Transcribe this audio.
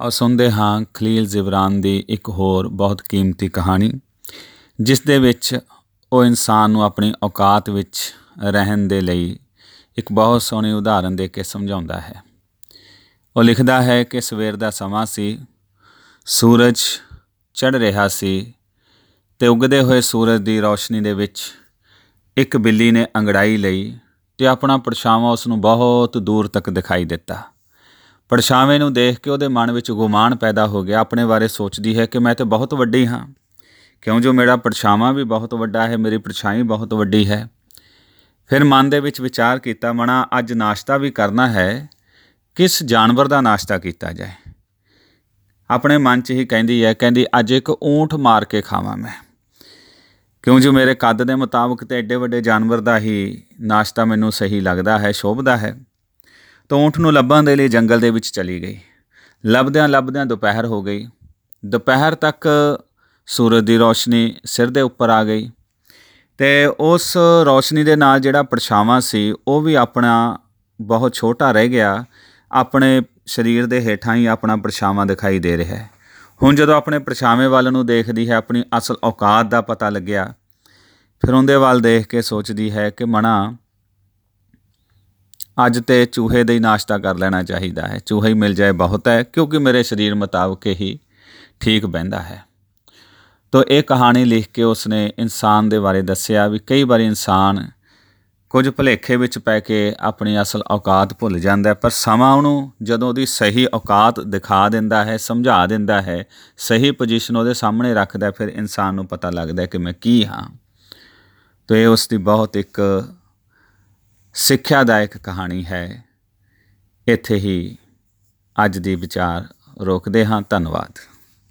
ਆਓ ਸੁਣਦੇ ਹਾਂ ਖਲੀਲ ਜ਼ਿਬਰਾਨ ਦੀ ਇੱਕ ਹੋਰ ਬਹੁਤ ਕੀਮਤੀ ਕਹਾਣੀ, ਜਿਸ ਦੇ ਵਿੱਚ ਉਹ ਇਨਸਾਨ ਨੂੰ ਆਪਣੀ ਔਕਾਤ ਵਿੱਚ ਰਹਿਣ ਦੇ ਲਈ ਇੱਕ ਬਹੁਤ ਸੋਹਣੀ ਉਦਾਹਰਨ ਦੇ ਕੇ ਸਮਝਾਉਂਦਾ ਹੈ। ਉਹ ਲਿਖਦਾ ਹੈ ਕਿ ਸਵੇਰ ਦਾ ਸਮਾਂ ਸੀ, ਸੂਰਜ ਚੜ ਰਿਹਾ ਸੀ ਤੇ ਉਗਦੇ ਹੋਏ ਸੂਰਜ ਦੀ ਰੌਸ਼ਨੀ ਦੇ ਵਿੱਚ ਇੱਕ ਬਿੱਲੀ ਨੇ ਅੰਗੜਾਈ ਲਈ ਤੇ ਆਪਣਾ ਪਰਛਾਵਾਂ ਉਸ ਨੂੰ ਬਹੁਤ ਦੂਰ ਤੱਕ ਦਿਖਾਈ ਦਿੱਤਾ। ਪਰਛਾਵੇਂ ਨੂੰ ਦੇਖ ਕੇ ਉਹਦੇ ਮਨ ਵਿੱਚ ਗੁਮਾਨ ਪੈਦਾ ਹੋ ਗਿਆ, ਆਪਣੇ ਬਾਰੇ ਸੋਚਦੀ ਹੈ ਕਿ ਮੈਂ ਤੇ ਬਹੁਤ ਵੱਡੀ ਹਾਂ। ਕਿਉਂ ਜੋ ਮੇਰਾ ਪਰਛਾਵਾਂ ਵੀ ਬਹੁਤ ਵੱਡਾ ਹੈ, ਮੇਰੀ ਪਰਛਾਈ ਬਹੁਤ ਵੱਡੀ ਹੈ। ਫਿਰ ਮਨ ਦੇ ਵਿੱਚ ਵਿਚਾਰ ਕੀਤਾ ਮਣਾ ਅੱਜ ਨਾਸ਼ਤਾ ਵੀ ਕਰਨਾ ਹੈ, ਕਿਸ ਜਾਨਵਰ ਦਾ ਨਾਸ਼ਤਾ ਕੀਤਾ ਜਾਏ? ਆਪਣੇ ਮਨ 'ਚ ਹੀ ਕਹਿੰਦੀ ਹੈ, ਕਹਿੰਦੀ, ਅੱਜ ਇੱਕ ਊਂਠ ਮਾਰ ਕੇ ਖਾਵਾਂ ਮੈਂ। ਕਿਉਂ ਜੋ ਮੇਰੇ ਕੱਦ ਦੇ ਮੁਤਾਬਕ ਤੇ ਐਡੇ ਵੱਡੇ ਜਾਨਵਰ ਦਾ ਹੀ ਨਾਸ਼ਤਾ ਮੈਨੂੰ ਸਹੀ ਲੱਗਦਾ ਹੈ, ਸ਼ੋਭਦਾ ਹੈ। ਤਾਂ ਊਂਠ ਨੂੰ ਲੱਭਣ ਦੇ ਲਈ ਜੰਗਲ ਦੇ ਵਿੱਚ ਚਲੀ ਗਈ। ਲੱਭਦਿਆਂ ਲੱਭਦਿਆਂ ਦੁਪਹਿਰ ਹੋ ਗਈ। ਦੁਪਹਿਰ ਤੱਕ ਸੂਰਜ ਦੀ ਰੋਸ਼ਨੀ ਸਿਰ ਦੇ ਉੱਪਰ ਆ ਗਈ ਤੇ ਉਸ ਰੋਸ਼ਨੀ ਦੇ ਨਾਲ ਜਿਹੜਾ ਪਰਛਾਵਾਂ ਸੀ, ਉਹ ਵੀ ਆਪਣਾ ਬਹੁਤ ਛੋਟਾ ਰਹਿ ਗਿਆ। ਆਪਣੇ ਸਰੀਰ ਦੇ ਹੇਠਾਂ ਹੀ ਆਪਣਾ ਪਰਛਾਵਾਂ ਦਿਖਾਈ ਦੇ ਰਿਹਾ ਹੈ। ਹੁਣ ਜਦੋਂ ਆਪਣੇ ਪਰਛਾਵੇਂ ਵੱਲ ਨੂੰ ਦੇਖਦੀ ਹੈ, ਆਪਣੀ ਅਸਲ ਔਕਾਤ ਦਾ ਪਤਾ ਲੱਗਿਆ। ਫਿਰ ਉਹਦੇ ਵੱਲ ਦੇਖ ਕੇ ਸੋਚਦੀ ਹੈ ਕਿ ਮਣਾ ਅੱਜ ਤੇ ਚੂਹੇ ਦਾ ਹੀ ਨਾਸ਼ਤਾ ਕਰ ਲੈਣਾ ਚਾਹੀਦਾ ਹੈ। ਚੂਹਾ ਹੀ ਮਿਲ ਜਾਏ ਬਹੁਤ ਹੈ, ਕਿਉਂਕਿ ਮੇਰੇ ਸਰੀਰ ਮੁਤਾਬਕ ਹੀ ਠੀਕ ਬਹਿੰਦਾ ਹੈ। ਤੋ ਇਹ ਕਹਾਣੀ ਲਿਖ ਕੇ ਉਸਨੇ ਇਨਸਾਨ ਦੇ ਬਾਰੇ ਦੱਸਿਆ ਵੀ ਕਈ ਵਾਰ ਇਨਸਾਨ ਕੁਝ ਭਲੇਖੇ ਵਿੱਚ ਪੈ ਕੇ ਆਪਣੀ ਅਸਲ ਔਕਾਤ ਭੁੱਲ ਜਾਂਦਾ ਪਰ ਸਮਾਂ ਉਹਨੂੰ ਜਦੋਂ ਉਹਦੀ ਸਹੀ ਔਕਾਤ ਦਿਖਾ ਦਿੰਦਾ ਹੈ, ਸਮਝਾ ਦਿੰਦਾ ਹੈ, ਸਹੀ ਪੋਜੀਸ਼ਨ ਉਹਦੇ ਸਾਹਮਣੇ ਰੱਖਦਾ ਫਿਰ ਇਨਸਾਨ ਨੂੰ ਪਤਾ ਲੱਗਦਾ ਕਿ ਮੈਂ ਕੀ ਹਾਂ। ਤੋ ਇਹ ਉਸ ਦੀ ਬਹੁਤ ਇੱਕ ਸਿੱਖਿਆਦਾਇਕ ਕਹਾਣੀ ਹੈ। ਇੱਥੇ ਹੀ ਅੱਜ ਦੀ ਵਿਚਾਰ ਰੋਕਦੇ ਹਾਂ। ਧੰਨਵਾਦ।